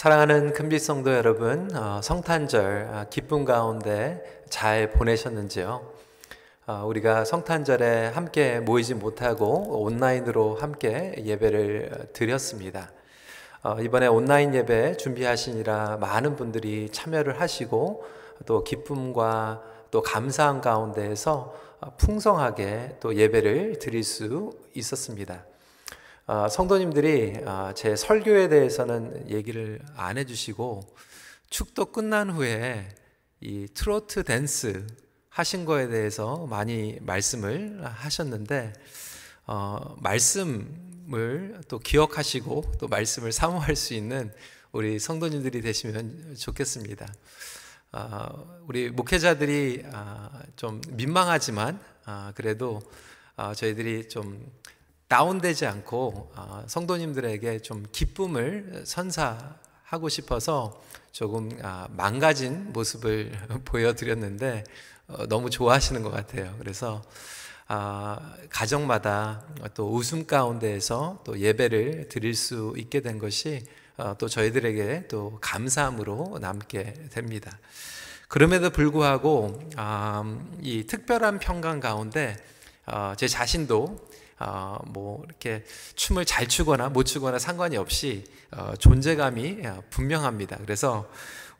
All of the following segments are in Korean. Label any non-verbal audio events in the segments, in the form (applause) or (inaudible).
사랑하는 금빛 성도 여러분, 어, 성탄절 아, 기쁨 가운데 잘 보내셨는지요? 어, 우리가 성탄절에 함께 모이지 못하고 온라인으로 함께 예배를 드렸습니다. 어, 이번에 온라인 예배 준비하시니라 많은 분들이 참여를 하시고 또 기쁨과 또 감사한 가운데에서 풍성하게 또 예배를 드릴 수 있었습니다. 어, 성도님들이 어, 제 설교에 대해서는 얘기를 안 해주시고 축도 끝난 후에 이 트로트 댄스 하신 거에 대해서 많이 말씀을 하셨는데 어, 말씀을 또 기억하시고 또 말씀을 사모할 수 있는 우리 성도님들이 되시면 좋겠습니다. 어, 우리 목회자들이 어, 좀 민망하지만 어, 그래도 저희들이 좀 다운되지 않고 어, 성도님들에게 좀 기쁨을 선사하고 싶어서 조금 아, 망가진 모습을 (laughs) 보여드렸는데 어, 너무 좋아하시는 것 같아요. 그래서 아, 가정마다 또 웃음 가운데에서 또 예배를 드릴 수 있게 된 것이 어, 또 저희들에게 또 감사함으로 남게 됩니다. 그럼에도 불구하고 아, 이 특별한 평강 가운데 제 자신도 어, 뭐 이렇게 춤을 잘 추거나 못 추거나 상관이 없이 어, 존재감이 어, 분명합니다. 그래서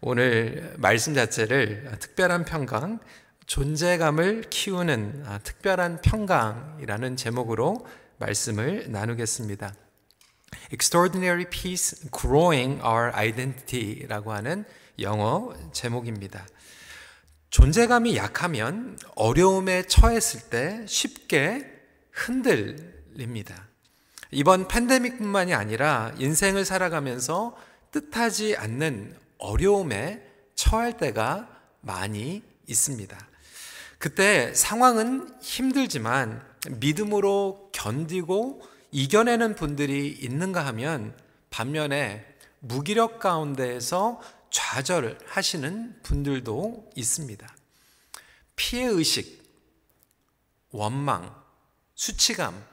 오늘 말씀 자체를 특별한 평강, 존재감을 키우는 아, 특별한 평강이라는 제목으로 말씀을 나누겠습니다. Extraordinary Peace Growing Our Identity라고 하는 영어 제목입니다. 존재감이 약하면 어려움에 처했을 때 쉽게 흔들립니다. 이번 팬데믹뿐만이 아니라 인생을 살아가면서 뜻하지 않는 어려움에 처할 때가 많이 있습니다. 그때 상황은 힘들지만 믿음으로 견디고 이겨내는 분들이 있는가 하면 반면에 무기력 가운데에서 좌절하시는 분들도 있습니다. 피해 의식, 원망, 수치감,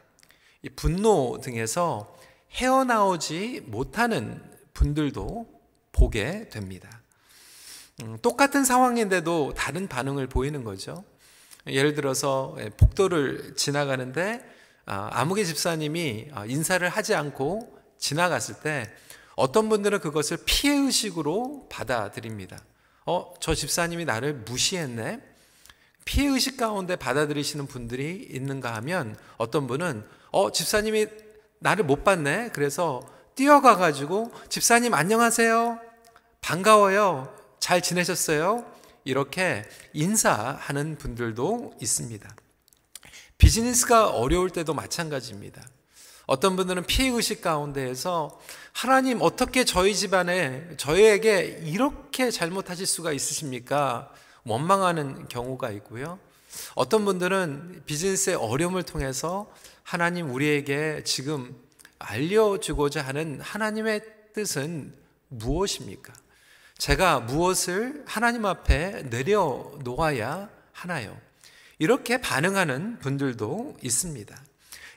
분노 등에서 헤어나오지 못하는 분들도 보게 됩니다. 음, 똑같은 상황인데도 다른 반응을 보이는 거죠. 예를 들어서 예, 복도를 지나가는데 아, 아무개 집사님이 아, 인사를 하지 않고 지나갔을 때 어떤 분들은 그것을 피해 의식으로 받아들입니다. 어, 저 집사님이 나를 무시했네? 피해 의식 가운데 받아들이시는 분들이 있는가 하면 어떤 분은 어, 집사님이 나를 못 봤네. 그래서 뛰어가 가지고 집사님 안녕하세요. 반가워요. 잘 지내셨어요? 이렇게 인사하는 분들도 있습니다. 비즈니스가 어려울 때도 마찬가지입니다. 어떤 분들은 피해 의식 가운데에서 하나님 어떻게 저희 집안에 저희에게 이렇게 잘못하실 수가 있으십니까? 원망하는 경우가 있고요. 어떤 분들은 비즈니스의 어려움을 통해서 하나님 우리에게 지금 알려주고자 하는 하나님의 뜻은 무엇입니까? 제가 무엇을 하나님 앞에 내려놓아야 하나요? 이렇게 반응하는 분들도 있습니다.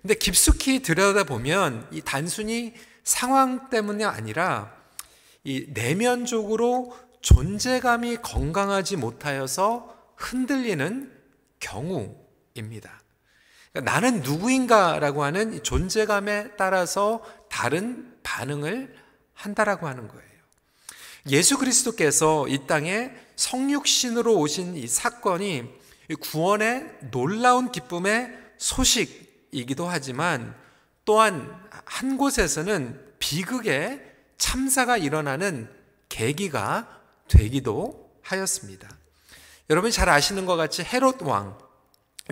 근데 깊숙이 들여다보면 이 단순히 상황 때문이 아니라 이 내면적으로 존재감이 건강하지 못하여서 흔들리는 경우입니다. 그러니까 나는 누구인가라고 하는 존재감에 따라서 다른 반응을 한다라고 하는 거예요. 예수 그리스도께서 이 땅에 성육신으로 오신 이 사건이 구원의 놀라운 기쁨의 소식이기도 하지만 또한 한 곳에서는 비극의 참사가 일어나는 계기가 되기도 하였습니다. 여러분이 잘 아시는 것 같이 헤롯 왕,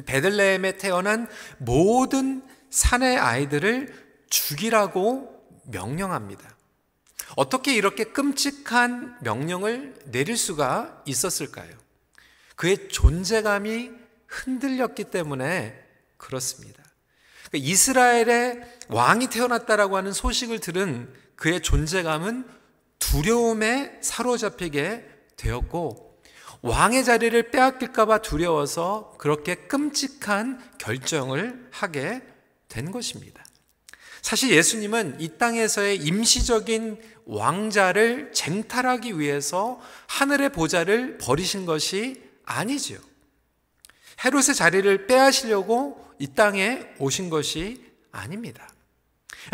베들레헴에 태어난 모든 산의 아이들을 죽이라고 명령합니다. 어떻게 이렇게 끔찍한 명령을 내릴 수가 있었을까요? 그의 존재감이 흔들렸기 때문에 그렇습니다. 그러니까 이스라엘의 왕이 태어났다라고 하는 소식을 들은 그의 존재감은 두려움에 사로잡히게 되었고 왕의 자리를 빼앗길까봐 두려워서 그렇게 끔찍한 결정을 하게 된 것입니다. 사실 예수님은 이 땅에서의 임시적인 왕자를 쟁탈하기 위해서 하늘의 보좌를 버리신 것이 아니지요. 헤롯의 자리를 빼앗으려고 이 땅에 오신 것이 아닙니다.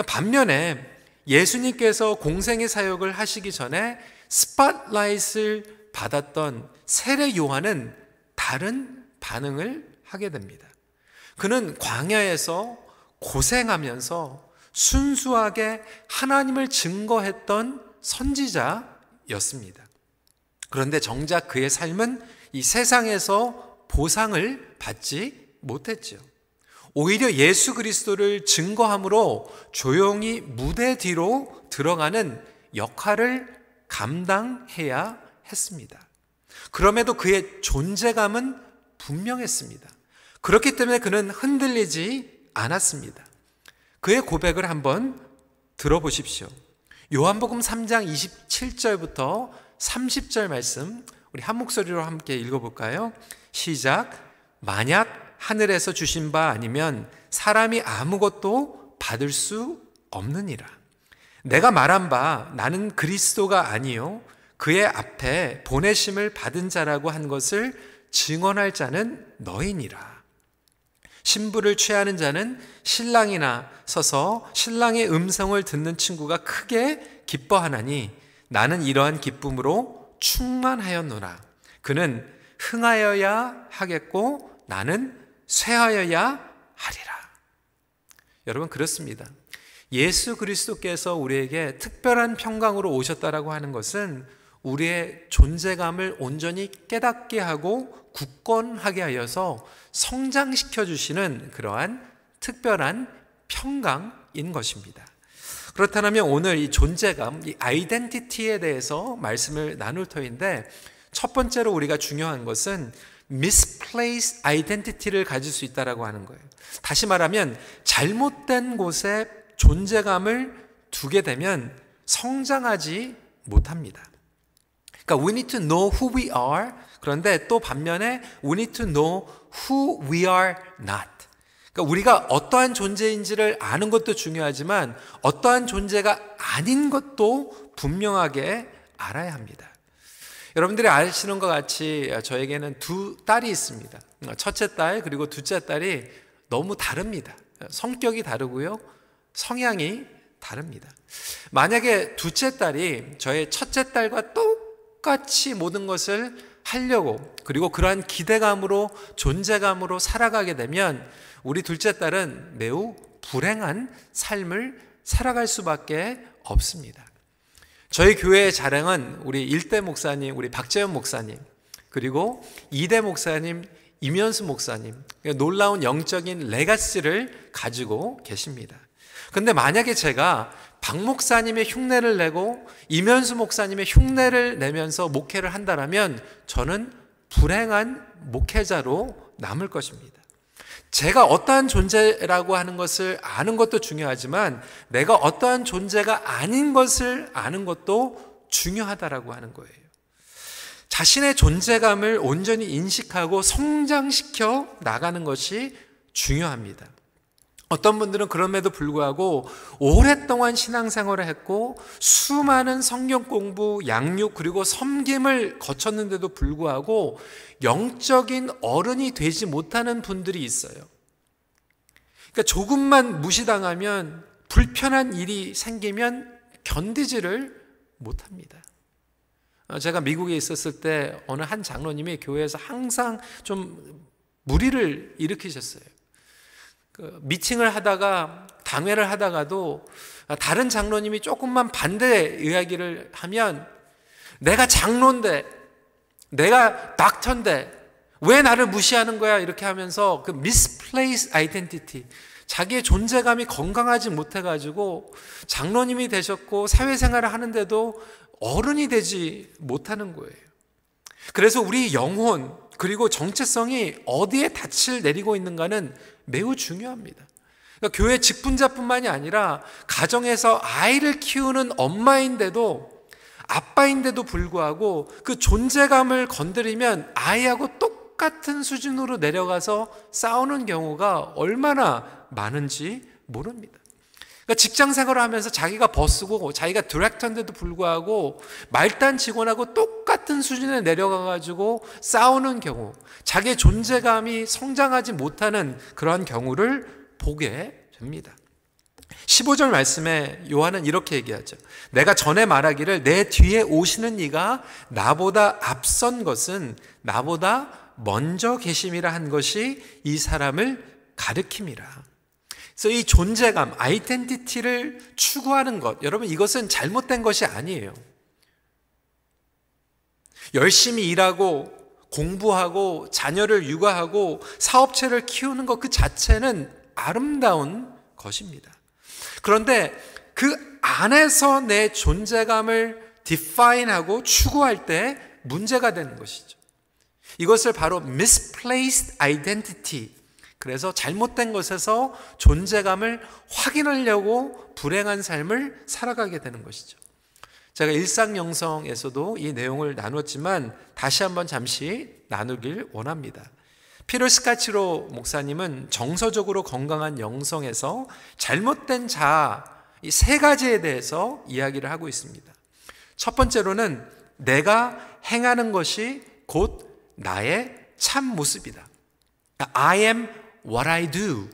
반면에 예수님께서 공생의 사역을 하시기 전에 스팟라이트를 받았던 세례 요한은 다른 반응을 하게 됩니다. 그는 광야에서 고생하면서 순수하게 하나님을 증거했던 선지자였습니다. 그런데 정작 그의 삶은 이 세상에서 보상을 받지 못했죠. 오히려 예수 그리스도를 증거함으로 조용히 무대 뒤로 들어가는 역할을 감당해야 했습니다. 그럼에도 그의 존재감은 분명했습니다. 그렇기 때문에 그는 흔들리지 않았습니다. 그의 고백을 한번 들어보십시오. 요한복음 3장 27절부터 30절 말씀 우리 한 목소리로 함께 읽어볼까요? 시작. 만약 하늘에서 주신 바 아니면 사람이 아무것도 받을 수 없느니라. 내가 말한 바 나는 그리스도가 아니요 그의 앞에 보내심을 받은 자라고 한 것을 증언할 자는 너희니라. 신부를 취하는 자는 신랑이나 서서 신랑의 음성을 듣는 친구가 크게 기뻐하나니 나는 이러한 기쁨으로 충만하였노라. 그는 흥하여야 하겠고 나는 쇠하여야 하리라. 여러분 그렇습니다. 예수 그리스도께서 우리에게 특별한 평강으로 오셨다라고 하는 것은 우리의 존재감을 온전히 깨닫게 하고 굳건하게 하여서 성장시켜 주시는 그러한 특별한 평강인 것입니다. 그렇다면 오늘 이 존재감, 이 아이덴티티에 대해서 말씀을 나눌 터인데 첫 번째로 우리가 중요한 것은 misplaced identity를 가질 수 있다라고 하는 거예요. 다시 말하면 잘못된 곳에 존재감을 두게 되면 성장하지 못합니다. 그러니까 we need to know who we are. 그런데 또 반면에 we need to know who we are not. 그러니까 우리가 어떠한 존재인지를 아는 것도 중요하지만 어떠한 존재가 아닌 것도 분명하게 알아야 합니다. 여러분들이 아시는 것 같이 저에게는 두 딸이 있습니다. 첫째 딸 그리고 둘째 딸이 너무 다릅니다. 성격이 다르고요. 성향이 다릅니다. 만약에 둘째 딸이 저의 첫째 딸과 똑같이 모든 것을 하려고 그리고 그러한 기대감으로 존재감으로 살아가게 되면 우리 둘째 딸은 매우 불행한 삶을 살아갈 수밖에 없습니다. 저희 교회의 자랑은 우리 1대 목사님, 우리 박재현 목사님, 그리고 2대 목사님, 이면수 목사님, 놀라운 영적인 레가시를 가지고 계십니다. 근데 만약에 제가 박 목사님의 흉내를 내고 이면수 목사님의 흉내를 내면서 목회를 한다면 저는 불행한 목회자로 남을 것입니다. 제가 어떠한 존재라고 하는 것을 아는 것도 중요하지만 내가 어떠한 존재가 아닌 것을 아는 것도 중요하다라고 하는 거예요. 자신의 존재감을 온전히 인식하고 성장시켜 나가는 것이 중요합니다. 어떤 분들은 그럼에도 불구하고 오랫동안 신앙생활을 했고 수많은 성경 공부, 양육 그리고 섬김을 거쳤는데도 불구하고 영적인 어른이 되지 못하는 분들이 있어요. 그러니까 조금만 무시당하면 불편한 일이 생기면 견디지를 못합니다. 어, 제가 미국에 있었을 때 어느 한 장로님이 교회에서 항상 좀 무리를 일으키셨어요. 그 미팅을 하다가 당회를 하다가도 다른 장로님이 조금만 반대 이야기를 하면 내가 장로인데 내가 닥터인데 왜 나를 무시하는 거야 이렇게 하면서 그 misplaced identity 자기의 존재감이 건강하지 못해 가지고 장로님이 되셨고 사회생활을 하는데도 어른이 되지 못하는 거예요. 그래서 우리 영혼 그리고 정체성이 어디에 닻을 내리고 있는가는 매우 중요합니다. 그러니까 교회 직분자뿐만이 아니라 가정에서 아이를 키우는 엄마인데도 아빠인데도 불구하고 그 존재감을 건드리면 아이하고 똑같은 수준으로 내려가서 싸우는 경우가 얼마나 많은지 모릅니다. 그러니까 직장 생활을 하면서 자기가 버스고 자기가 디렉터인데도 불구하고 말단 직원하고 똑같은 수준에 내려가 가지고 싸우는 경우, 자기의 존재감이 성장하지 못하는 그러한 경우를 보게 됩니다. 15절 말씀에 요한은 이렇게 얘기하죠. 내가 전에 말하기를 내 뒤에 오시는 이가 나보다 앞선 것은 나보다 먼저 계심이라 한 것이 이 사람을 가르킴이라. 그래서 이 존재감, 아이덴티티를 추구하는 것, 여러분 이것은 잘못된 것이 아니에요. 열심히 일하고 공부하고 자녀를 육아하고 사업체를 키우는 것 그 자체는 아름다운 것입니다. 그런데 그 안에서 내 존재감을 define하고 추구할 때 문제가 되는 것이죠. 이것을 바로 misplaced identity 그래서 잘못된 것에서 존재감을 확인하려고 불행한 삶을 살아가게 되는 것이죠. 제가 일상 영성에서도 이 내용을 나눴지만 다시 한번 잠시 나누길 원합니다. 피로 스카치로 목사님은 정서적으로 건강한 영성에서 잘못된 자아 이 세 가지에 대해서 이야기를 하고 있습니다. 첫 번째로는 내가 행하는 것이 곧 나의 참 모습이다. I am what I do.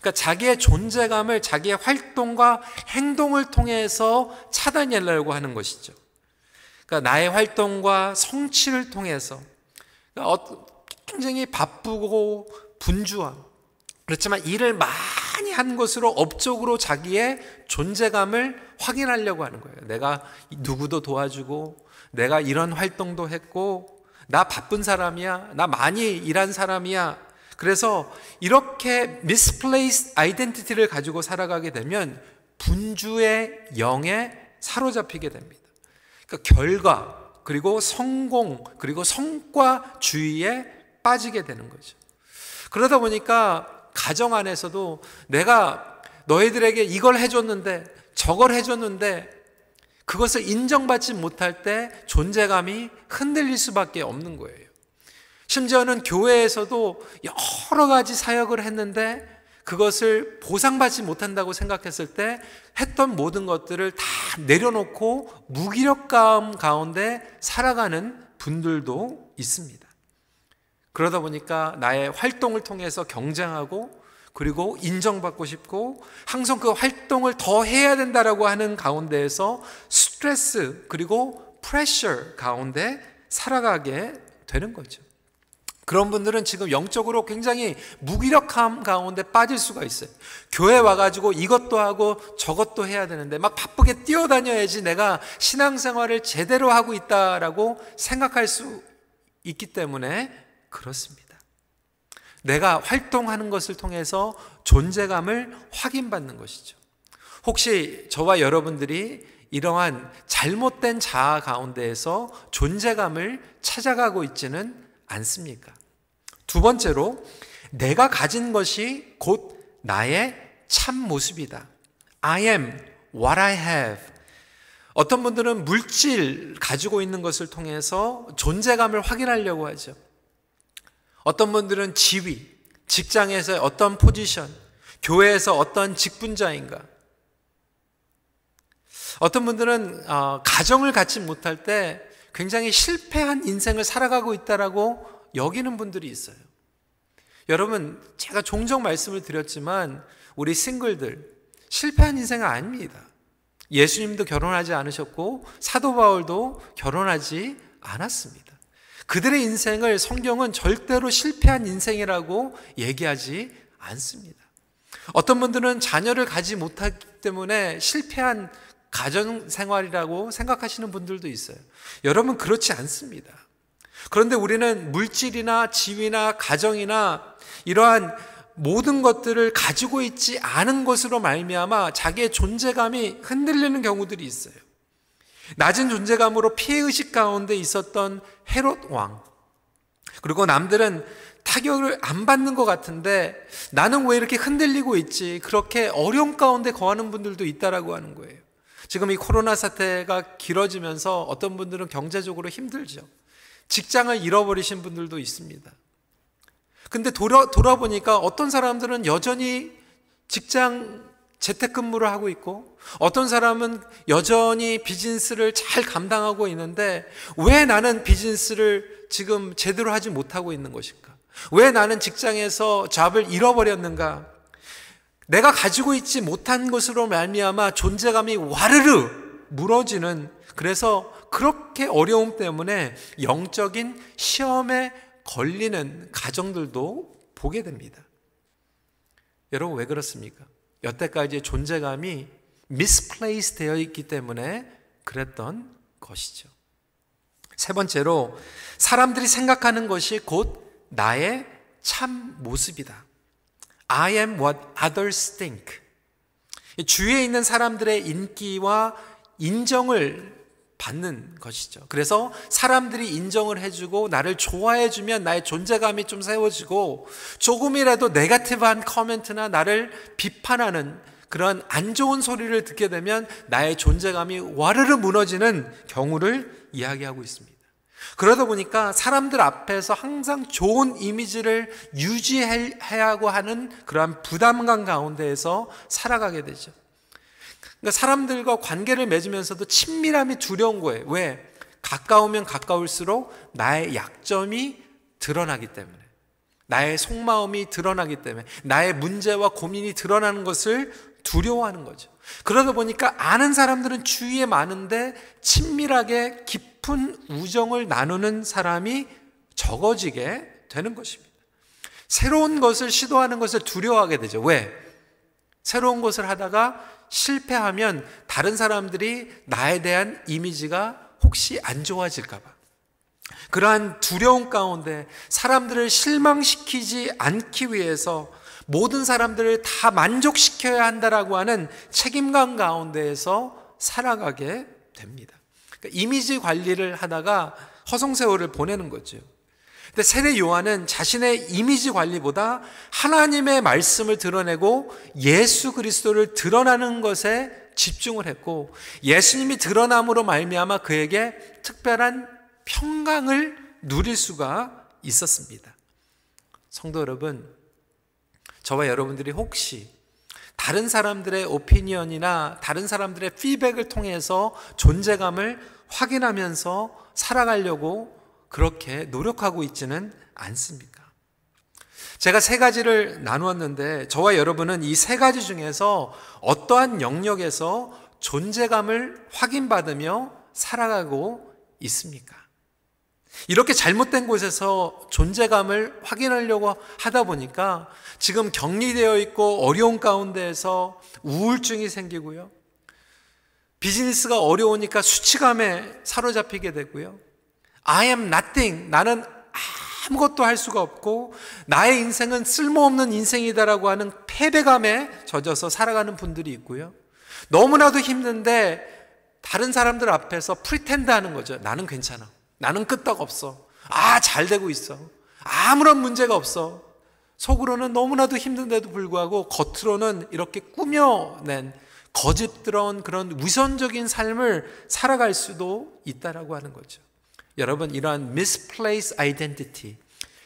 그러니까 자기의 존재감을 자기의 활동과 행동을 통해서 차단하려고 하는 것이죠. 그러니까 나의 활동과 성취를 통해서 그러니까 굉장히 바쁘고 분주한 그렇지만 일을 많이 한 것으로 업적으로 자기의 존재감을 확인하려고 하는 거예요. 내가 누구도 도와주고 내가 이런 활동도 했고 나 바쁜 사람이야. 나 많이 일한 사람이야. 그래서 이렇게 misplaced identity를 가지고 살아가게 되면 분주의 영에 사로잡히게 됩니다. 그러니까 결과, 그리고 성공, 그리고 성과주의에 빠지게 되는 거죠. 그러다 보니까 가정 안에서도 내가 너희들에게 이걸 해줬는데, 저걸 해줬는데, 그것을 인정받지 못할 때 존재감이 흔들릴 수밖에 없는 거예요. 심지어는 교회에서도 여러 가지 사역을 했는데 그것을 보상받지 못한다고 생각했을 때 했던 모든 것들을 다 내려놓고 무기력감 가운데 살아가는 분들도 있습니다. 그러다 보니까 나의 활동을 통해서 경쟁하고 그리고 인정받고 싶고 항상 그 활동을 더 해야 된다라고 하는 가운데에서 스트레스 그리고 프레셔 가운데 살아가게 되는 거죠. 그런 분들은 지금 영적으로 굉장히 무기력함 가운데 빠질 수가 있어요. 교회 와가지고 이것도 하고 저것도 해야 되는데 막 바쁘게 뛰어다녀야지 내가 신앙생활을 제대로 하고 있다라고 생각할 수 있기 때문에 그렇습니다. 내가 활동하는 것을 통해서 존재감을 확인받는 것이죠. 혹시 저와 여러분들이 이러한 잘못된 자아 가운데에서 존재감을 찾아가고 있지는 않습니까? 두 번째로 내가 가진 것이 곧 나의 참 모습이다. I am what I have. 어떤 분들은 물질 가지고 있는 것을 통해서 존재감을 확인하려고 하죠. 어떤 분들은 지위, 직장에서 어떤 포지션, 교회에서 어떤 직분자인가. 어떤 분들은 어, 가정을 갖지 못할 때 굉장히 실패한 인생을 살아가고 있다라고 여기는 분들이 있어요. 여러분, 제가 종종 말씀을 드렸지만 우리 싱글들 실패한 인생은 아닙니다. 예수님도 결혼하지 않으셨고 사도 바울도 결혼하지 않았습니다. 그들의 인생을 성경은 절대로 실패한 인생이라고 얘기하지 않습니다. 어떤 분들은 자녀를 가지 못하기 때문에 실패한 가정 생활이라고 생각하시는 분들도 있어요. 여러분 그렇지 않습니다. 그런데 우리는 물질이나 지위나 가정이나 이러한 모든 것들을 가지고 있지 않은 것으로 말미암아 자기의 존재감이 흔들리는 경우들이 있어요. 낮은 존재감으로 피해 의식 가운데 있었던 헤롯 왕. 그리고 남들은 타격을 안 받는 것 같은데 나는 왜 이렇게 흔들리고 있지? 그렇게 어려움 가운데 거하는 분들도 있다라고 하는 거예요. 지금 이 코로나 사태가 길어지면서 어떤 분들은 경제적으로 힘들죠. 직장을 잃어버리신 분들도 있습니다. 근데 돌아, 돌아보니까 어떤 사람들은 여전히 직장 재택근무를 하고 있고 어떤 사람은 여전히 비즈니스를 잘 감당하고 있는데 왜 나는 비즈니스를 지금 제대로 하지 못하고 있는 것일까? 왜 나는 직장에서 잡을 잃어버렸는가? 내가 가지고 있지 못한 것으로 말미암아 존재감이 와르르 무너지는 그래서 그렇게 어려움 때문에 영적인 시험에 걸리는 가정들도 보게 됩니다. 여러분 왜 그렇습니까? 여태까지 존재감이 misplaced 되어 있기 때문에 그랬던 것이죠. 세 번째로 사람들이 생각하는 것이 곧 나의 참 모습이다. I am what others think. 주위에 있는 사람들의 인기와 인정을 받는 것이죠. 그래서 사람들이 인정을 해주고 나를 좋아해주면 나의 존재감이 좀 세워지고 조금이라도 네가티브한 커멘트나 나를 비판하는 그런 안 좋은 소리를 듣게 되면 나의 존재감이 와르르 무너지는 경우를 이야기하고 있습니다. 그러다 보니까 사람들 앞에서 항상 좋은 이미지를 유지해야 하고 하는 그러한 부담감 가운데에서 살아가게 되죠. 그러니까 사람들과 관계를 맺으면서도 친밀함이 두려운 거예요. 왜? 가까우면 가까울수록 나의 약점이 드러나기 때문에. 나의 속마음이 드러나기 때문에. 나의 문제와 고민이 드러나는 것을 두려워하는 거죠. 그러다 보니까 아는 사람들은 주위에 많은데 친밀하게 깊은 우정을 나누는 사람이 적어지게 되는 것입니다. 새로운 것을 시도하는 것을 두려워하게 되죠. 왜? 새로운 것을 하다가 실패하면 다른 사람들이 나에 대한 이미지가 혹시 안 좋아질까봐. 그러한 두려움 가운데 사람들을 실망시키지 않기 위해서 모든 사람들을 다 만족시켜야 한다라고 하는 책임감 가운데에서 살아가게 됩니다. 그러니까 이미지 관리를 하다가 허송세월을 보내는 거죠. 근데 세례 요한은 자신의 이미지 관리보다 하나님의 말씀을 드러내고 예수 그리스도를 드러나는 것에 집중을 했고 예수님이 드러남으로 말미암아 그에게 특별한 평강을 누릴 수가 있었습니다. 성도 여러분, 저와 여러분들이 혹시 다른 사람들의 오피니언이나 다른 사람들의 피백을 통해서 존재감을 확인하면서 살아가려고 그렇게 노력하고 있지는 않습니까? 제가 세 가지를 나누었는데 저와 여러분은 이 세 가지 중에서 어떠한 영역에서 존재감을 확인받으며 살아가고 있습니까? 이렇게 잘못된 곳에서 존재감을 확인하려고 하다 보니까 지금 격리되어 있고 어려운 가운데에서 우울증이 생기고요. 비즈니스가 어려우니까 수치감에 사로잡히게 되고요. I am nothing. 나는 아무것도 할 수가 없고 나의 인생은 쓸모없는 인생이다라고 하는 패배감에 젖어서 살아가는 분들이 있고요. 너무나도 힘든데 다른 사람들 앞에서 pretend 하는 거죠. 나는 괜찮아. 나는 끄떡 없어. 아, 잘 되고 있어. 아무런 문제가 없어. 속으로는 너무나도 힘든데도 불구하고 겉으로는 이렇게 꾸며낸 거짓스러운 그런 위선적인 삶을 살아갈 수도 있다라고 하는 거죠. 여러분, 이러한 misplaced identity,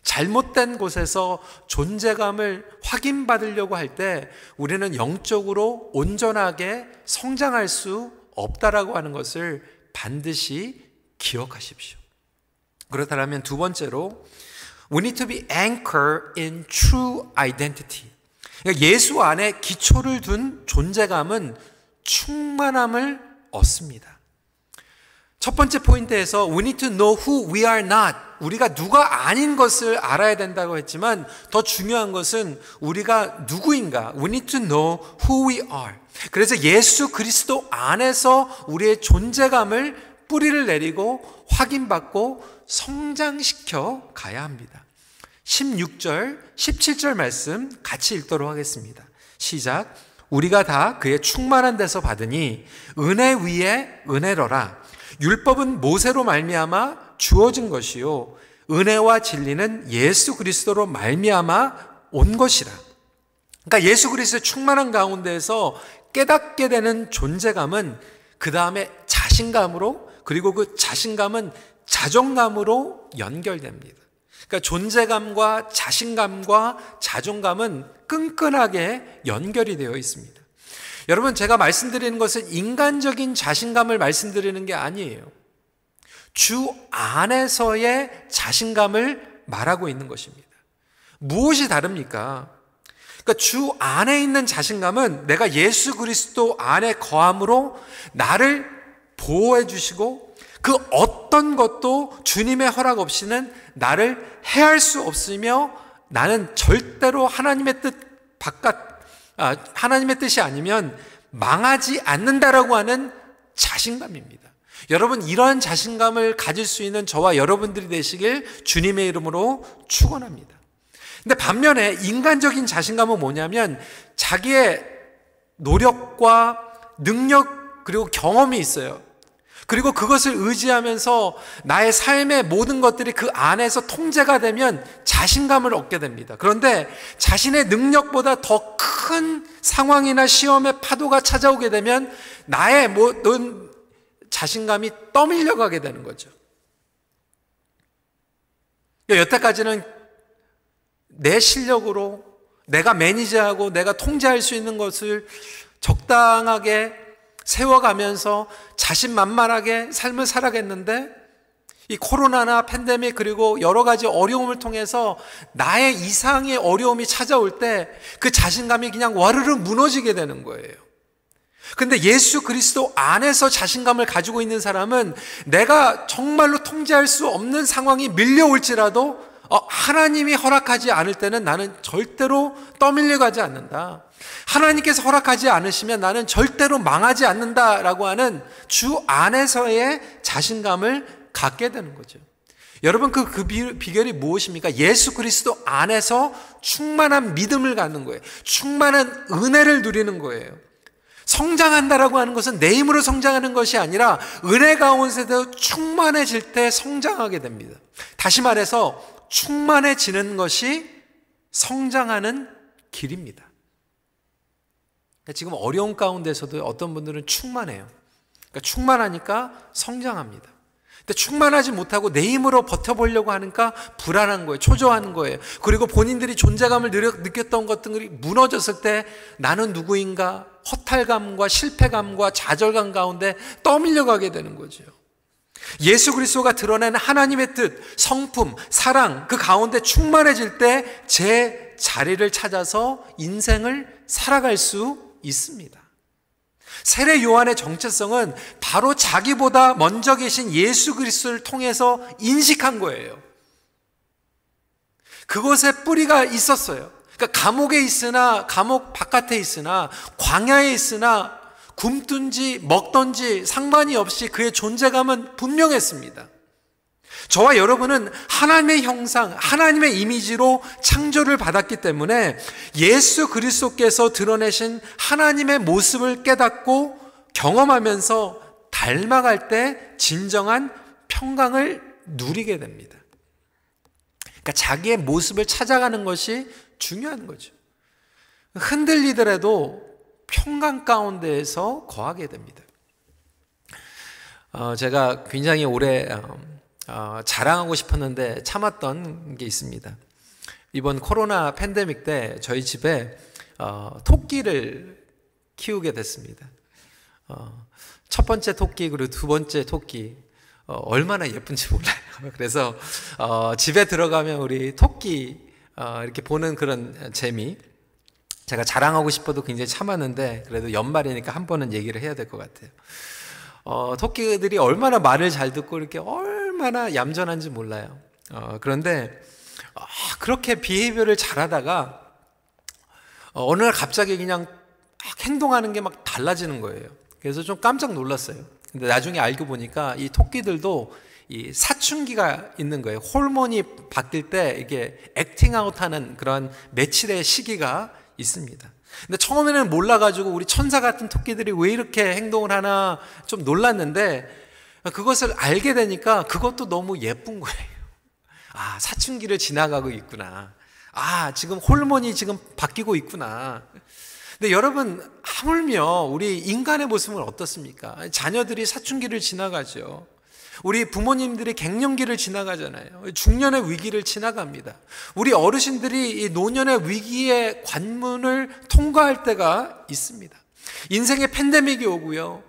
잘못된 곳에서 존재감을 확인받으려고 할 때 우리는 영적으로 온전하게 성장할 수 없다라고 하는 것을 반드시 기억하십시오. 그렇다면 두 번째로 we need to be anchored in true identity. 그러니까 예수 안에 기초를 둔 존재감은 충만함을 얻습니다. 첫 번째 포인트에서 we need to know who we are not. 우리가 누가 아닌 것을 알아야 된다고 했지만 더 중요한 것은 우리가 누구인가. We need to know who we are. 그래서 예수 그리스도 안에서 우리의 존재감을 뿌리를 내리고 확인받고 성장시켜 가야 합니다. 16절, 17절 말씀 같이 읽도록 하겠습니다. 시작. 우리가 다 그의 충만한 데서 받으니 은혜 위에 은혜로라. 율법은 모세로 말미암아 주어진 것이요 은혜와 진리는 예수 그리스도로 말미암아 온 것이라. 그러니까 예수 그리스도의 충만한 가운데에서 깨닫게 되는 존재감은 그 다음에 자신감으로 그리고 그 자신감은 자존감으로 연결됩니다. 그러니까 존재감과 자신감과 자존감은 끈끈하게 연결이 되어 있습니다. 여러분, 제가 말씀드리는 것은 인간적인 자신감을 말씀드리는 게 아니에요. 주 안에서의 자신감을 말하고 있는 것입니다. 무엇이 다릅니까? 그러니까 주 안에 있는 자신감은 내가 예수 그리스도 안에 거함으로 나를 보호해 주시고 그 어떤 것도 주님의 허락 없이는 나를 해할 수 없으며 나는 절대로 하나님의 뜻 바깥 아, 하나님의 뜻이 아니면 망하지 않는다라고 하는 자신감입니다. 여러분 이러한 자신감을 가질 수 있는 저와 여러분들이 되시길 주님의 이름으로 축원합니다. 근데 반면에 인간적인 자신감은 뭐냐면 자기의 노력과 능력 그리고 경험이 있어요. 그리고 그것을 의지하면서 나의 삶의 모든 것들이 그 안에서 통제가 되면 자신감을 얻게 됩니다. 그런데 자신의 능력보다 더 큰 상황이나 시험의 파도가 찾아오게 되면 나의 모든 자신감이 떠밀려 가게 되는 거죠. 여태까지는 내 실력으로 내가 매니저하고 내가 통제할 수 있는 것을 적당하게 세워가면서 자신만만하게 삶을 살아겠는데 이 코로나나 팬데믹 그리고 여러 가지 어려움을 통해서 나의 이상의 어려움이 찾아올 때 그 자신감이 그냥 와르르 무너지게 되는 거예요. 근데 예수 그리스도 안에서 자신감을 가지고 있는 사람은 내가 정말로 통제할 수 없는 상황이 밀려올지라도 어, 하나님이 허락하지 않을 때는 나는 절대로 떠밀려 가지 않는다. 하나님께서 허락하지 않으시면 나는 절대로 망하지 않는다라고 하는 주 안에서의 자신감을 갖게 되는 거죠. 여러분 그, 그 비결이 무엇입니까? 예수 그리스도 안에서 충만한 믿음을 갖는 거예요. 충만한 은혜를 누리는 거예요. 성장한다라고 하는 것은 내 힘으로 성장하는 것이 아니라 은혜 가운데서 충만해질 때 성장하게 됩니다. 다시 말해서 충만해지는 것이 성장하는 길입니다. 지금 어려운 가운데서도 어떤 분들은 충만해요. 그러니까 충만하니까 성장합니다. 근데 충만하지 못하고 내 힘으로 버텨보려고 하니까 불안한 거예요. 초조한 거예요. 그리고 본인들이 존재감을 느꼈던 것들이 무너졌을 때 나는 누구인가 허탈감과 실패감과 좌절감 가운데 떠밀려가게 되는 거죠. 예수 그리스도가 드러낸 하나님의 뜻, 성품, 사랑 그 가운데 충만해질 때 제 자리를 찾아서 인생을 살아갈 수 있습니다. 세례 요한의 정체성은 바로 자기보다 먼저 계신 예수 그리스도를 통해서 인식한 거예요. 그곳에 뿌리가 있었어요. 그러니까 감옥에 있으나 감옥 바깥에 있으나 광야에 있으나 굶든지 먹던지 상관이 없이 그의 존재감은 분명했습니다. 저와 여러분은 하나님의 형상, 하나님의 이미지로 창조를 받았기 때문에 예수 그리스도께서 드러내신 하나님의 모습을 깨닫고 경험하면서 닮아갈 때 진정한 평강을 누리게 됩니다. 그러니까 자기의 모습을 찾아가는 것이 중요한 거죠. 흔들리더라도 평강 가운데에서 거하게 됩니다. 어, 제가 굉장히 오래 어, 어, 자랑하고 싶었는데 참았던 게 있습니다. 이번 코로나 팬데믹 때 저희 집에 어, 토끼를 키우게 됐습니다. 어, 첫 번째 토끼 그리고 두 번째 토끼 어, 얼마나 예쁜지 몰라요. (laughs) 그래서 어, 집에 들어가면 우리 토끼 어, 이렇게 보는 그런 재미 제가 자랑하고 싶어도 굉장히 참았는데 그래도 연말이니까 한 번은 얘기를 해야 될 것 같아요. 어, 토끼들이 얼마나 말을 잘 듣고 이렇게 얼 마나 얌전한지 몰라요. 어, 그런데 어, 그렇게 behavior를 잘하다가 어, 어느 날 갑자기 그냥 행동하는 게 막 달라지는 거예요. 그래서 좀 깜짝 놀랐어요. 근데 나중에 알고 보니까 이 토끼들도 이 사춘기가 있는 거예요. 호르몬이 바뀔 때 이게 acting out 하는 그런 며칠의 시기가 있습니다. 근데 처음에는 몰라가지고 우리 천사 같은 토끼들이 왜 이렇게 행동을 하나 좀 놀랐는데 그것을 알게 되니까 그것도 너무 예쁜 거예요. 아, 사춘기를 지나가고 있구나. 아, 지금 호르몬이 지금 바뀌고 있구나. 근데 여러분, 하물며 우리 인간의 모습은 어떻습니까? 자녀들이 사춘기를 지나가죠. 우리 부모님들이 갱년기를 지나가잖아요. 중년의 위기를 지나갑니다. 우리 어르신들이 이 노년의 위기의 관문을 통과할 때가 있습니다. 인생에 팬데믹이 오고요.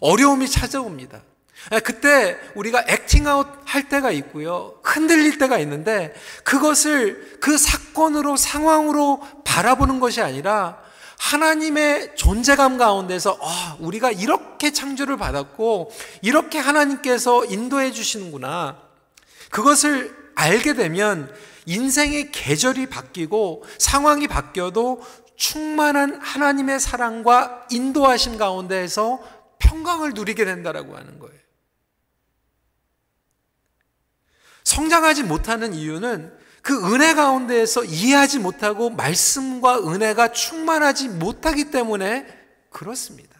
어려움이 찾아옵니다. 그때 우리가 액팅아웃 할 때가 있고요. 흔들릴 때가 있는데 그것을 그 사건으로 상황으로 바라보는 것이 아니라 하나님의 존재감 가운데서 아, 우리가 이렇게 창조를 받았고 이렇게 하나님께서 인도해 주시는구나. 그것을 알게 되면 인생의 계절이 바뀌고 상황이 바뀌어도 충만한 하나님의 사랑과 인도하심 가운데에서 평강을 누리게 된다라고 하는 거예요. 성장하지 못하는 이유는 그 은혜 가운데에서 이해하지 못하고 말씀과 은혜가 충만하지 못하기 때문에 그렇습니다.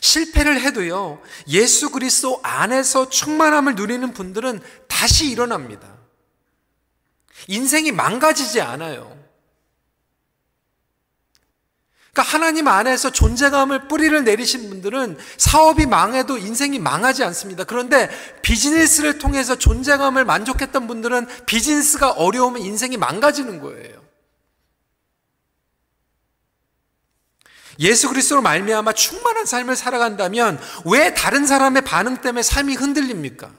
실패를 해도요, 예수 그리스도 안에서 충만함을 누리는 분들은 다시 일어납니다. 인생이 망가지지 않아요. 그러니까 하나님 안에서 존재감을 뿌리를 내리신 분들은 사업이 망해도 인생이 망하지 않습니다. 그런데 비즈니스를 통해서 존재감을 만족했던 분들은 비즈니스가 어려우면 인생이 망가지는 거예요. 예수 그리스도로 말미암아 충만한 삶을 살아간다면 왜 다른 사람의 반응 때문에 삶이 흔들립니까?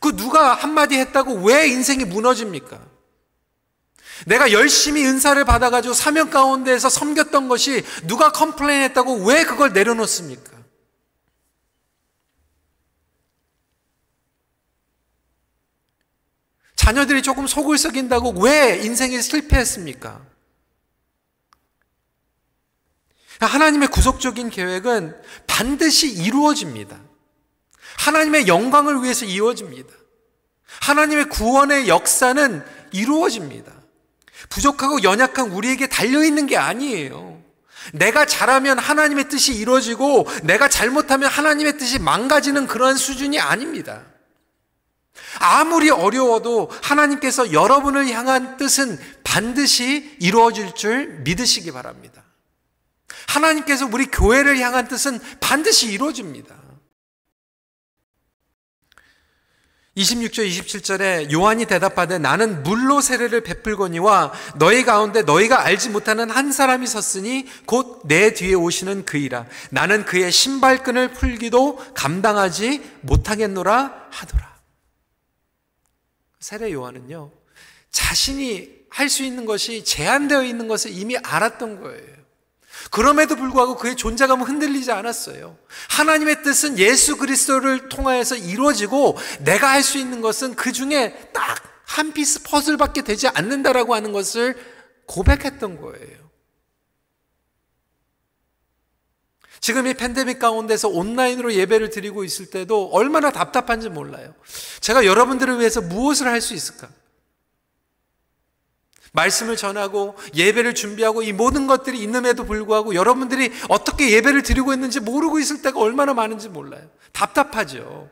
그 누가 한마디 했다고 왜 인생이 무너집니까? 내가 열심히 은사를 받아가지고 사명 가운데에서 섬겼던 것이 누가 complain 했다고 왜 그걸 내려놓습니까? 자녀들이 조금 속을 썩인다고 왜 인생에 실패했습니까? 하나님의 구속적인 계획은 반드시 이루어집니다. 하나님의 영광을 위해서 이루어집니다. 하나님의 구원의 역사는 이루어집니다. 부족하고 연약한 우리에게 달려있는 게 아니에요. 내가 잘하면 하나님의 뜻이 이루어지고 내가 잘못하면 하나님의 뜻이 망가지는 그러한 수준이 아닙니다. 아무리 어려워도 하나님께서 여러분을 향한 뜻은 반드시 이루어질 줄 믿으시기 바랍니다. 하나님께서 우리 교회를 향한 뜻은 반드시 이루어집니다. 26절 27절에 요한이 대답하되 나는 물로 세례를 베풀거니와 너희 가운데 너희가 알지 못하는 한 사람이 섰으니 곧 내 뒤에 오시는 그이라. 나는 그의 신발끈을 풀기도 감당하지 못하겠노라 하더라. 세례 요한은요 자신이 할 수 있는 것이 제한되어 있는 것을 이미 알았던 거예요 그럼에도 불구하고 그의 존재감은 흔들리지 않았어요. 하나님의 뜻은 예수 그리스도를 통하여서 이루어지고 내가 할 수 있는 것은 그 중에 딱 한 piece 퍼즐밖에 되지 않는다라고 하는 것을 고백했던 거예요. 지금 이 팬데믹 가운데서 온라인으로 예배를 드리고 있을 때도 얼마나 답답한지 몰라요. 제가 여러분들을 위해서 무엇을 할 수 있을까? 말씀을 전하고 예배를 준비하고 이 모든 것들이 있음에도 불구하고 여러분들이 어떻게 예배를 드리고 있는지 모르고 있을 때가 얼마나 많은지 몰라요. 답답하죠.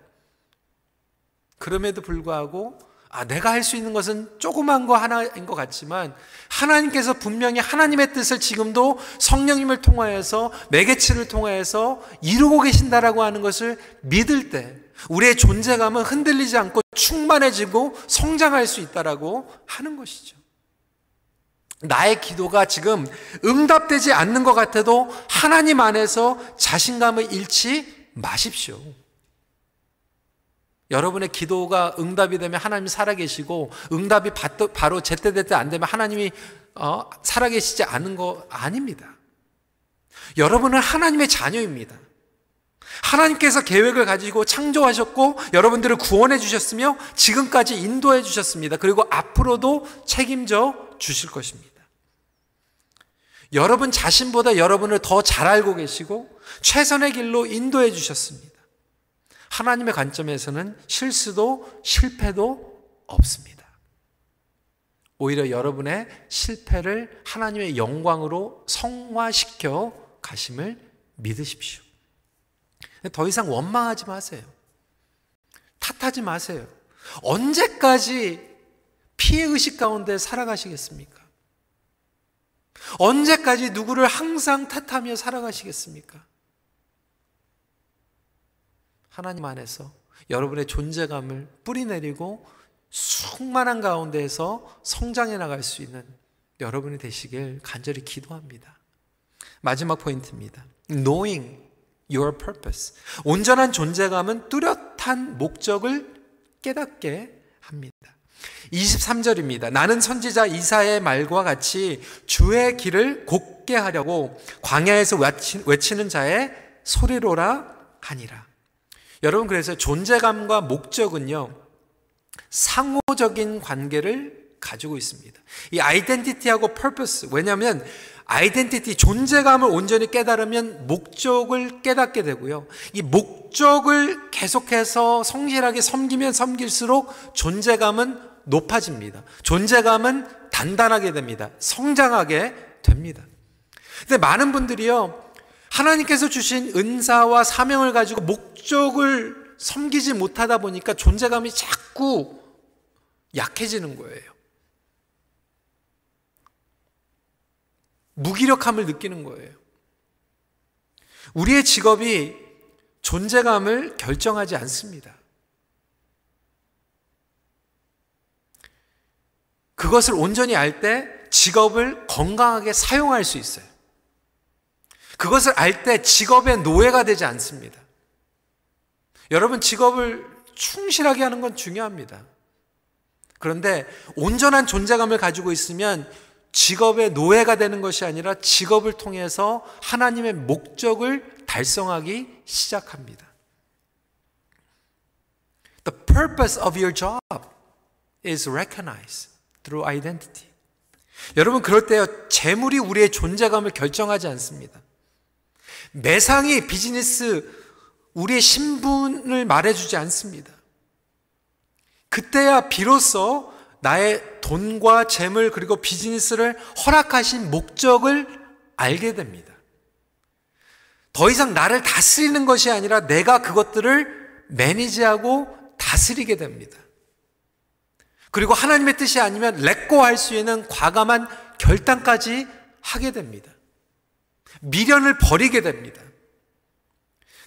그럼에도 불구하고 아, 내가 할 수 있는 것은 조그만 거 하나인 것 같지만 하나님께서 분명히 하나님의 뜻을 지금도 성령님을 통하여서 매개체를 통하여서 이루고 계신다라고 하는 것을 믿을 때 우리의 존재감은 흔들리지 않고 충만해지고 성장할 수 있다라고 하는 것이죠. 나의 기도가 지금 응답되지 않는 것 같아도 하나님 안에서 자신감을 잃지 마십시오. 여러분의 기도가 응답이 되면 하나님 살아계시고 응답이 바로 제때제때 안 되면 하나님이 어, 살아계시지 않은 거 아닙니다. 여러분은 하나님의 자녀입니다. 하나님께서 계획을 가지고 창조하셨고 여러분들을 구원해 주셨으며 지금까지 인도해 주셨습니다. 그리고 앞으로도 책임져 주실 것입니다. 여러분 자신보다 여러분을 더 잘 알고 계시고 최선의 길로 인도해 주셨습니다. 하나님의 관점에서는 실수도 실패도 없습니다. 오히려 여러분의 실패를 하나님의 영광으로 성화시켜 가심을 믿으십시오. 더 이상 원망하지 마세요. 탓하지 마세요. 언제까지 피해 의식 가운데 살아가시겠습니까? 언제까지 누구를 항상 탓하며 살아가시겠습니까? 하나님 안에서 여러분의 존재감을 뿌리내리고 충만한 가운데에서 성장해 나갈 수 있는 여러분이 되시길 간절히 기도합니다. 마지막 포인트입니다. knowing your purpose. 온전한 존재감은 뚜렷한 목적을 깨닫게 합니다. 23절입니다. 나는 선지자 이사의 말과 같이 주의 길을 곱게 하려고 광야에서 외치는 자의 소리로라 하니라. 여러분 그래서 존재감과 목적은요. 상호적인 관계를 가지고 있습니다. 이 아이덴티티하고 퍼포스 왜냐하면 아이덴티티 존재감을 온전히 깨달으면 목적을 깨닫게 되고요. 이 목적을 계속해서 성실하게 섬기면 섬길수록 존재감은 높아집니다. 존재감은 단단하게 됩니다. 성장하게 됩니다. 근데 많은 분들이요. 하나님께서 주신 은사와 사명을 가지고 목적을 섬기지 못하다 보니까 존재감이 자꾸 약해지는 거예요. 무기력함을 느끼는 거예요. 우리의 직업이 존재감을 결정하지 않습니다. 그것을 온전히 알 때 직업을 건강하게 사용할 수 있어요. 그것을 알 때 직업의 노예가 되지 않습니다. 여러분, 직업을 충실하게 하는 건 중요합니다. 그런데 온전한 존재감을 가지고 있으면 직업의 노예가 되는 것이 아니라 직업을 통해서 하나님의 목적을 달성하기 시작합니다. The purpose of your job is recognized through identity. 여러분 그럴 때요 재물이 우리의 존재감을 결정하지 않습니다. 매상이 비즈니스 우리의 신분을 말해주지 않습니다. 그때야 비로소 나의 돈과 재물 그리고 비즈니스를 허락하신 목적을 알게 됩니다. 더 이상 나를 다스리는 것이 아니라 내가 그것들을 매니지하고 다스리게 됩니다. 그리고 하나님의 뜻이 아니면 렉고할 수 있는 과감한 결단까지 하게 됩니다. 미련을 버리게 됩니다.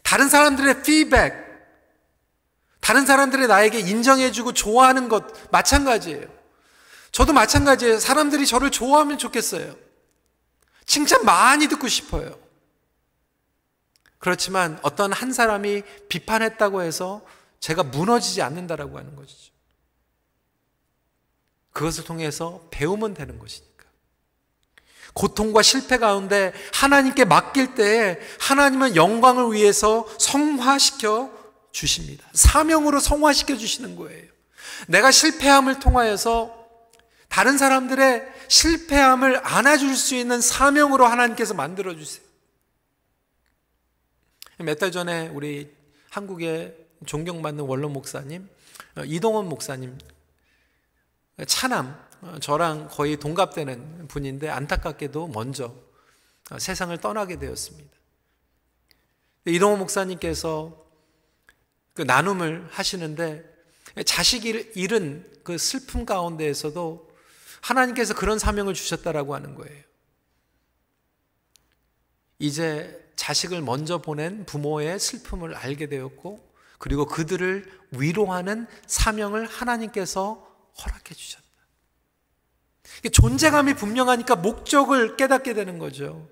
다른 사람들의 피드백, 다른 사람들이 나에게 인정해주고 좋아하는 것 마찬가지예요. 저도 마찬가지예요. 사람들이 저를 좋아하면 좋겠어요. 칭찬 많이 듣고 싶어요. 그렇지만 어떤 한 사람이 비판했다고 해서 제가 무너지지 않는다라고 하는 것이죠. 그것을 통해서 배우면 되는 것이니까. 고통과 실패 가운데 하나님께 맡길 때 하나님은 영광을 위해서 성화시켜 주십니다. 사명으로 성화시켜 주시는 거예요. 내가 실패함을 통하여서 다른 사람들의 실패함을 안아줄 수 있는 사명으로 하나님께서 만들어 주세요. 몇 달 전에 우리 한국의 존경받는 원로 목사님 이동원 목사님 차남 저랑 거의 동갑되는 분인데 안타깝게도 먼저 세상을 떠나게 되었습니다. 이동원 목사님께서 그 나눔을 하시는데 자식을 잃은 그 슬픔 가운데에서도 하나님께서 그런 사명을 주셨다라고 하는 거예요. 이제 자식을 먼저 보낸 부모의 슬픔을 알게 되었고, 그리고 그들을 위로하는 사명을 하나님께서 허락해 주셨다. 존재감이 분명하니까 목적을 깨닫게 되는 거죠.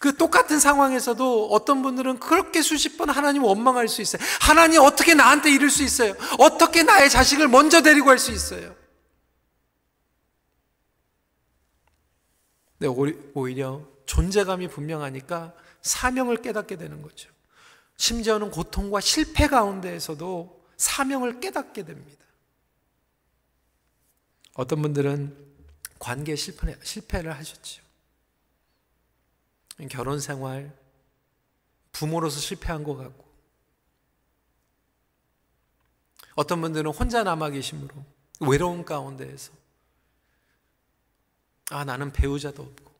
그 똑같은 상황에서도 어떤 분들은 그렇게 수십 번 하나님 원망할 수 있어요. 하나님 어떻게 나한테 이럴 수 있어요? 어떻게 나의 자식을 먼저 데리고 갈 수 있어요? 네, 오히려 존재감이 분명하니까 사명을 깨닫게 되는 거죠. 심지어는 고통과 실패 가운데에서도 사명을 깨닫게 됩니다. 어떤 분들은 관계 실패, 실패를 하셨죠. 결혼 생활, 부모로서 실패한 것 같고, 어떤 분들은 혼자 남아 계심으로 외로운 가운데에서, 아, 나는 배우자도 없고,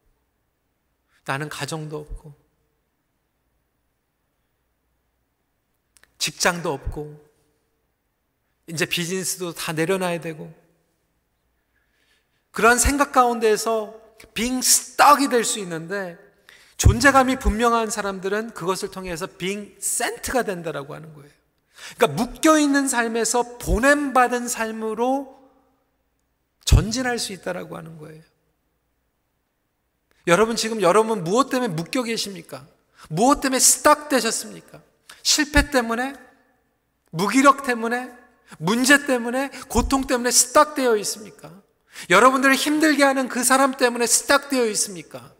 나는 가정도 없고, 직장도 없고, 이제 비즈니스도 다 내려놔야 되고, 그러한 생각 가운데에서 빙 스떡이 될 수 있는데, 존재감이 분명한 사람들은 그것을 통해서 being sent가 된다라고 하는 거예요. 그러니까 묶여 있는 삶에서 보냄 받은 삶으로 전진할 수 있다라고 하는 거예요. 여러분 지금 여러분 무엇 때문에 묶여 계십니까? 무엇 때문에 스탁 되셨습니까? 실패 때문에? 무기력 때문에? 문제 때문에? 고통 때문에 스탁 되어 있습니까? 여러분들을 힘들게 하는 그 사람 때문에 스탁 되어 있습니까?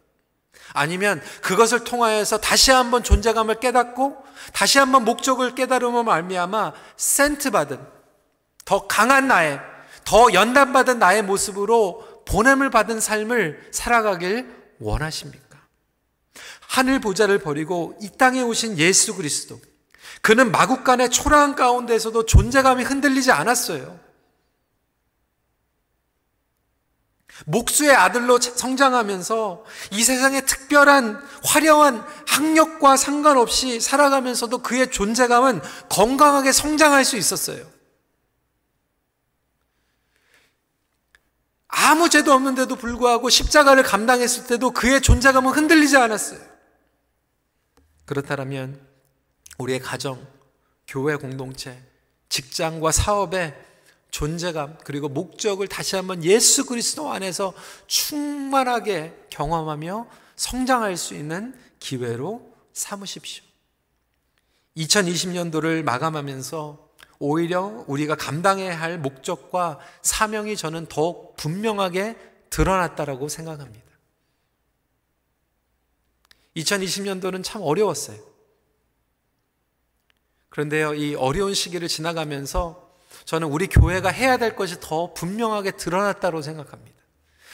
아니면 그것을 통하여서 다시 한번 존재감을 깨닫고 다시 한번 목적을 깨달음으로 말미암아 센트 받은 더 강한 나의 더 연단받은 나의 모습으로 보냄을 받은 삶을 살아가길 원하십니까? 하늘 보좌를 버리고 이 땅에 오신 예수 그리스도 그는 마국간의 초라한 가운데서도 존재감이 흔들리지 않았어요. 목수의 아들로 성장하면서 이 세상의 특별한 화려한 학력과 상관없이 살아가면서도 그의 존재감은 건강하게 성장할 수 있었어요. 아무 죄도 없는데도 불구하고 십자가를 감당했을 때도 그의 존재감은 흔들리지 않았어요. 그렇다면 우리의 가정, 교회 공동체, 직장과 사업에 존재감 그리고 목적을 다시 한번 예수 그리스도 안에서 충만하게 경험하며 성장할 수 있는 기회로 삼으십시오. 2020년도를 마감하면서 오히려 우리가 감당해야 할 목적과 사명이 저는 더욱 분명하게 드러났다라고 생각합니다. 2020년도는 참 어려웠어요. 그런데요, 이 어려운 시기를 지나가면서 저는 우리 교회가 해야 될 것이 더 분명하게 드러났다고 생각합니다.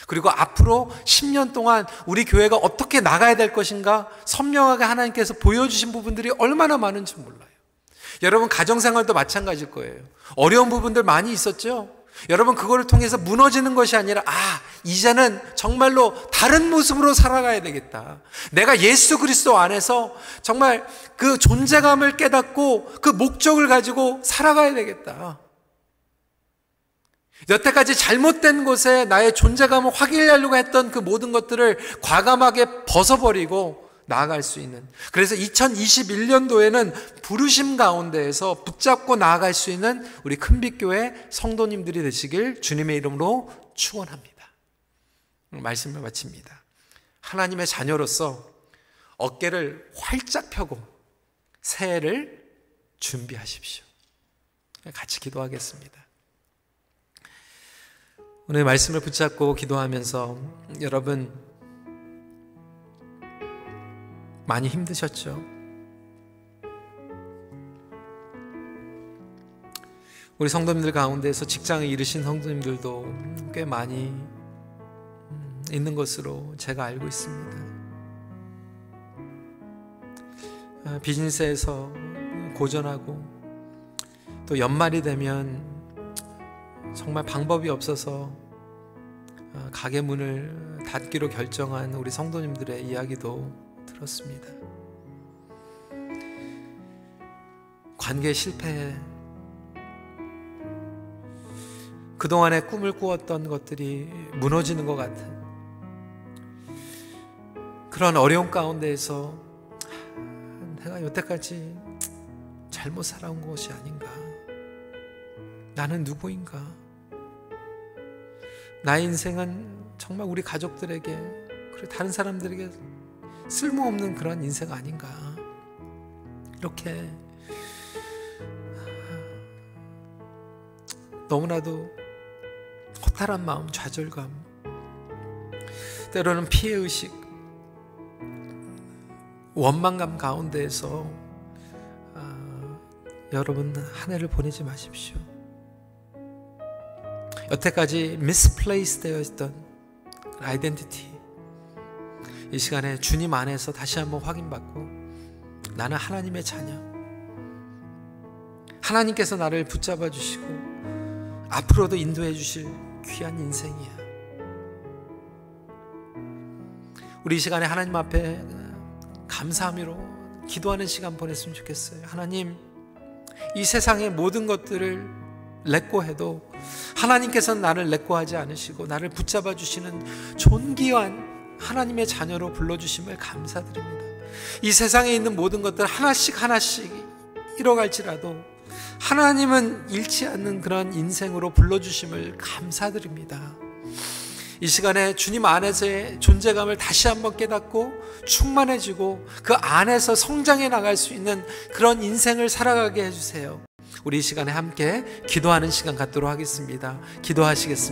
그리고 앞으로 10년 동안 우리 교회가 어떻게 나가야 될 것인가 선명하게 하나님께서 보여주신 부분들이 얼마나 많은지 몰라요. 여러분 가정생활도 마찬가지일 거예요. 어려운 부분들 많이 있었죠? 여러분 그거를 통해서 무너지는 것이 아니라 아 이제는 정말로 다른 모습으로 살아가야 되겠다. 내가 예수 그리스도 안에서 정말 그 존재감을 깨닫고 그 목적을 가지고 살아가야 되겠다. 여태까지 잘못된 곳에 나의 존재감을 확인하려고 했던 그 모든 것들을 과감하게 벗어버리고 나아갈 수 있는. 그래서 2021년도에는 부르심 가운데에서 붙잡고 나아갈 수 있는 우리 큰빛교회 성도님들이 되시길 주님의 이름으로 축원합니다. 말씀을 마칩니다. 하나님의 자녀로서 어깨를 활짝 펴고 새해를 준비하십시오. 같이 기도하겠습니다. 오늘 말씀을 붙잡고 기도하면서 여러분 많이 힘드셨죠? 우리 성도님들 가운데서 직장을 잃으신 성도님들도 꽤 많이 음, 있는 것으로 제가 알고 있습니다. 아, 비즈니스에서 고전하고 또 연말이 되면 정말 방법이 없어서 아, 가게 문을 닫기로 결정한 우리 성도님들의 이야기도 들었습니다. 관계 실패, 그동안의 꿈을 꾸었던 것들이 무너지는 것 같은 그런 어려운 가운데에서 내가 여태까지 잘못 살아온 것이 아닌가. 나는 누구인가? 나의 인생은 정말 우리 가족들에게 그리고 다른 사람들에게 쓸모없는 그런 인생 아닌가 이렇게 너무나도 허탈한 마음, 좌절감, 때로는 피해 의식, 원망감 가운데에서 아, 여러분 한 해를 보내지 마십시오. 여태까지 misplaced 되어 있던 아이덴티티 이 시간에 주님 안에서 다시 한번 확인받고 나는 하나님의 자녀. 하나님께서 나를 붙잡아 주시고 앞으로도 인도해 주실 귀한 인생이야. 우리 이 시간에 하나님 앞에 감사함으로 기도하는 시간 보냈으면 좋겠어요. 하나님 이 세상의 모든 것들을 렉고해도 하나님께서는 나를 렉고하지 않으시고 나를 붙잡아 주시는 존귀한 하나님의 자녀로 불러주심을 감사드립니다. 이 세상에 있는 모든 것들 하나씩 하나씩 잃어갈지라도 하나님은 잃지 않는 그런 인생으로 불러주심을 감사드립니다. 이 시간에 주님 안에서의 존재감을 다시 한번 깨닫고 충만해지고 그 안에서 성장해 나갈 수 있는 그런 인생을 살아가게 해주세요. 우리 이 시간에 함께 기도하는 시간 갖도록 하겠습니다. 기도하시겠습니다.